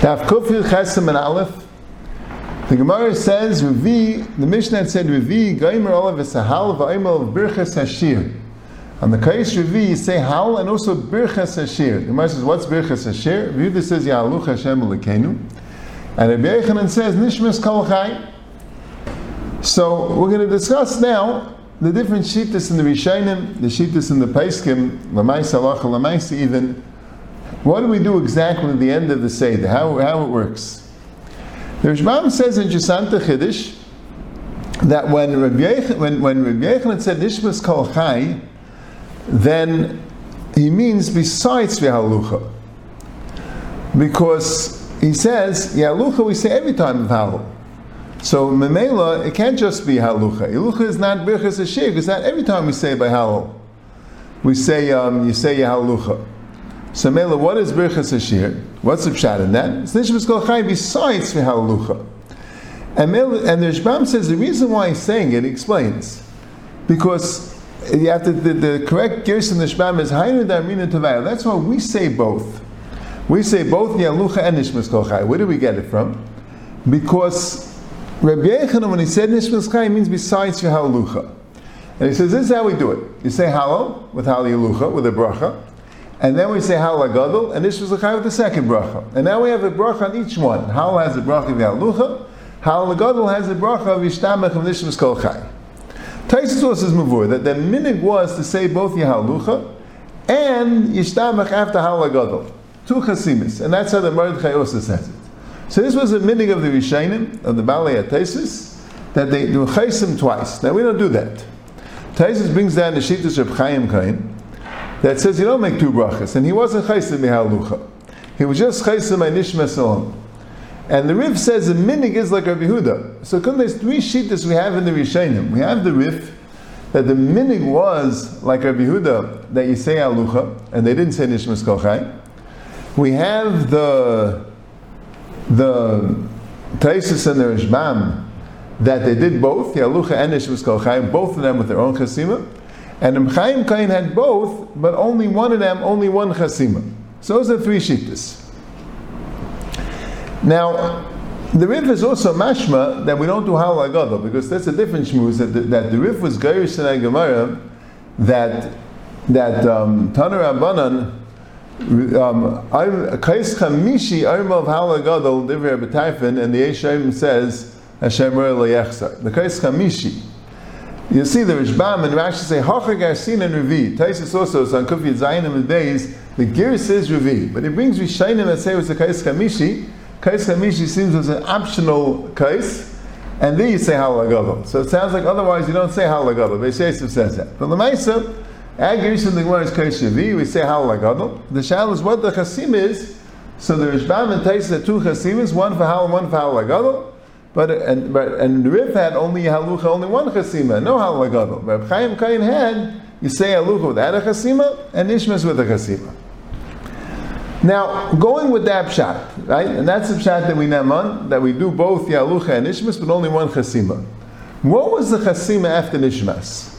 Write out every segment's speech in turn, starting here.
Taf Kufil Chesem and Aleph. The Gemara says, Revi, the Mishnah said, Revi, Gaimer Olav Esahal, Va'imel Birches Hashir. On the Kaish Revi, you say Hal and also Birches Hashir. The Gemara says, what's Birches Hashir? Revi says, Ya'aluch Hashem Lekenu. And Rabbi Yechanan says, Nishmas Kol. So we're going to discuss now the different shittas in the Rishainim, the shittas in the Paiskim, Lamaisa Alacha, Lamaisa even. What do we do exactly at the end of the Seder? How, how it works? The Rishbam says in Jisanta Chiddush that when Rabbi Yechon, when, when Rabbi Yechanan said Nishmas Kol Chai, then he means besides V'halucha. Because he says, Yalucha we say every time of. So Memela, it can't just be Halucha. Halucha is not Birchas Hashir, It's not every time we say by Halal. We say, um, you say Yahalucha. So Mela, what is Birchas Hashir? What's the pshat in that? It's Nishmas Kol besides Halucha. And, and the Rishbam says the reason why he's saying it, he explains. Because you have to, the, the correct Gersh in the Shbam is Hainu Darmina Tavaya. That's why we say both. We say both Yalucha and Nishmas Kol Where do we get it from? Because Rabbi Yechanan, when he said Nishmas Chai, means besides Yahalucha. And he says, this is how we do it. You say Halal with Hal Yalucha, with a bracha. And then we say Hal Agadol, and the Chai with the second bracha. And now we have a bracha on each one. Hal has a bracha of Yahalucha, Hal Agadol has a bracha of Yishtamach of Nishmas Kol Chai. Taisus also says Mavur that the minig was to say both Yahalucha and Yishtamach after Hal Agadol. Two chasimis. And that's how the Mordechai also says it. So this was a minig of the Rishainim, of the Balei Taisus, that they do chaysim twice. Now we don't do that. Taisus brings down the Shittus of Chaim Kain that says you don't make two brachas, and he wasn't chaysim mihalucha. He was just chaysim by nishmas And the Rif says the minig is like Rabbi Huda. So come, there's three shittas we have in the Rishainim. We have the Rif that the minig was like Rabbi Huda that you say alucha, and they didn't say nishmas kolchai. We have the the Taisus and the Rishbam that they did both, Yalucha and Kol Chaim, both of them with their own chasima. And Chaim Kain had both, but only one of them, only one chasima. So those are three shittas. Now, the Rif is also mashma that we don't do halal agadol because that's a different shmuz that the, that the Rif was gairish in Gemara that that um, Taner Rabbanan Um, Kais Chamishi Armav Halagadol Divrei B'Taifin, and the Eshaim says Hashem. The Kais Chamishi. You see the Rishbam and Rashi say Hachag Arsin and Revi. Taisus also on Kufi Zayinim and days. The gear says Revi, but it brings Rishainim and say it was a Kais Chamishi. Kais Chamishi seems as an optional Kais. And then you say halagadol. So it sounds like otherwise you don't say halagadol. Beis Yosef says that. But the Maisa, Agirish in the Gemara is Kaishavi, we say Hal Lagadol. The Shal is what the Chasim is. So the Rishbam and Tais are two Chasimis, one for Hal and one for Hal Lagadol. But and but and Rif had only Halucha, only one Chasima, no Hal Lagadol. But Chaim Kain had you say Halucha without a Chasima and Nishmas with a Chasima. Now, going with that pshat, right, and that's the pshat that we naman, that we do both Yalucha and Nishmas, but only one Chasima. What was the Chasima after Nishmas?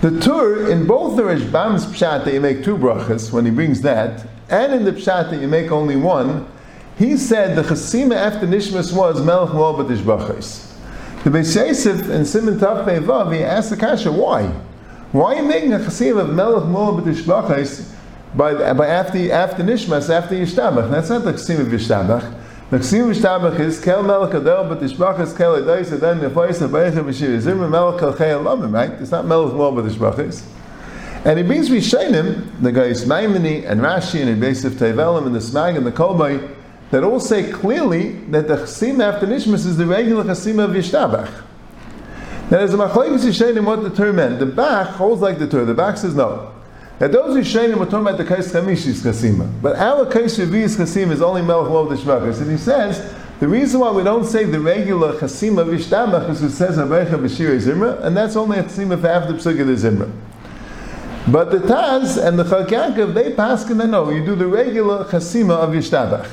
The Tur, in both the Rishbam's Pshat that you make two brachas, when he brings that, and in the Pshat that you make only one, he said the Chasima after Nishmas was Melech Moab Brachas. The Beis in Simon Tav Vav, he asked the Kasha, why? Why are you making a Chasima of Melech Moab Brachas by, by after, after Nishmas, after Yishtabach? That's not the Chasima of Yishtabach. Naksim Shtabach is Kel Melech Adel, but Ishbach is Kel Edais, and then of Berecha Bashir Zimra Melech Kel Chei Elamim, right? It's not Melech Mo, but Ishbach And he brings Rishonim, the guys Maimoni and Rashi and Invasive Tevelim and the Smag and the Kolbai, that all say clearly that the Chasim after Nishmas is the regular Chasim of Yishtabach. Now there's a Machlekes Rishonim what the term meant. The Bach holds like the Tur. The Bach says no. Now those Rishonim were talking about the Kais Chamishis Chasima. But our Kais Revi's Chasim is only Melech Lov Deshvachas. And he says, the reason why we don't say the regular Chasima Vishtamach is it says Abecha Bashir Zimra, and that's only a Chasima for after Psukkah the Zimra. But the Taz and the Chak they pass and they know, you do the regular Chasima of Yishtabach.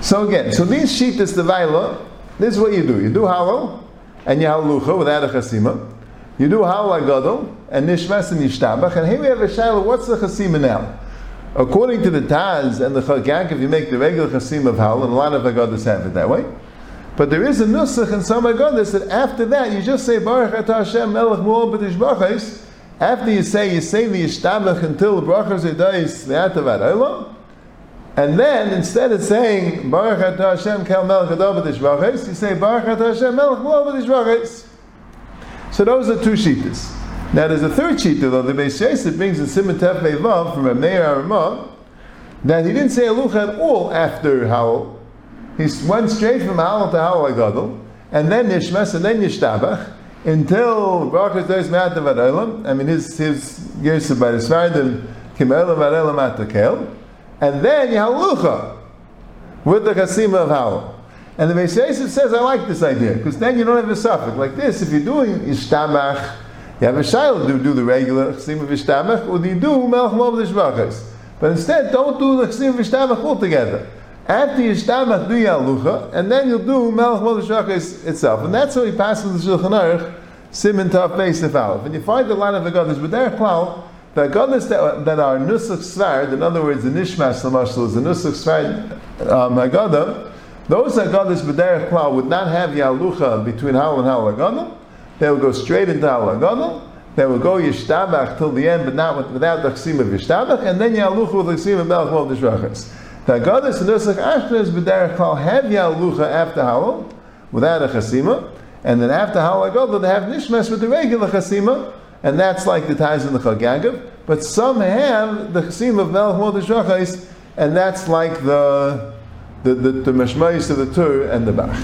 So again, so these sheet is the Vaila, this is what you do. You do Halal, and you Halucha without a Chasima. You do Hal Gadol and Nishmas and Yishtabach, and here we have a Shiloh, what's the Chasima now? According to the Taz and the Chagak, if you make the regular Chasim of Hal, and a lot of Agadas have it that way, but there is a Nusach in some Agadas that after that you just say Baruch Atah Hashem Melech B'Tishbachais, after you say, you say the Yishtabach until the Brachas Yedais Le'atavat Olam, and then instead of saying Baruch Atah Hashem Kel Melech Adov you say Baruch Atah Hashem Melech B'Tishbachais. So those are two sheetas. Now there's a third sheetah though. The Beis Yosef brings in Simon Tef from Meir Aramah that he didn't say Alucha at all after Howell. He went straight from Howell to Howell Agadol, and then Nishmas, and then Yishtabach, until Baruch Dois Me'at Olam. I mean, his his Yosef by the Svardim Kim Olam Vad Atakel, and then Yahalucha with the Chasima of Howell. And the Beis says, I like this idea, because then you don't have a suffix. Like this, if you're doing Yishtabach, you have a shiloh, do, do the regular Chsim of Ishtamach, or do you do Melech Mob? But instead, don't do the Chsim of Ishtamach altogether. After Yishtamach, do Yalucha, and then you'll do Melech Mob itself. And that's how he passes the Shulchan Aruch, Simon Taf Beis Aleph. And you find the line of the Goddess, but they're klal, the Goddess that, that are Nusach Svard, in other words, the Nishmas Lamashal is the Nusach Svard um, those Haggadahs B'derech Klal would not have Yalucha between Hal and Hal Haggadah, they would go straight into Hal Haggadah, they would go Yishtabach till the end, but not with, without the Chsim of Yishtabach, and then Yalucha with the Chsim of Melech Mol Dishrachas. The Haggadahs and Nusach Ashkenaz B'derech Klal have Yalucha after Hal, without a Chasima, and then after Hal Haggadah they have Nishmas with the regular Chasima, and that's like the ties in the Chagagav, but some have the Chasima of Melech Mol Dishrachas, and that's like the the, the, the Meshmais of the Tur and the Bach.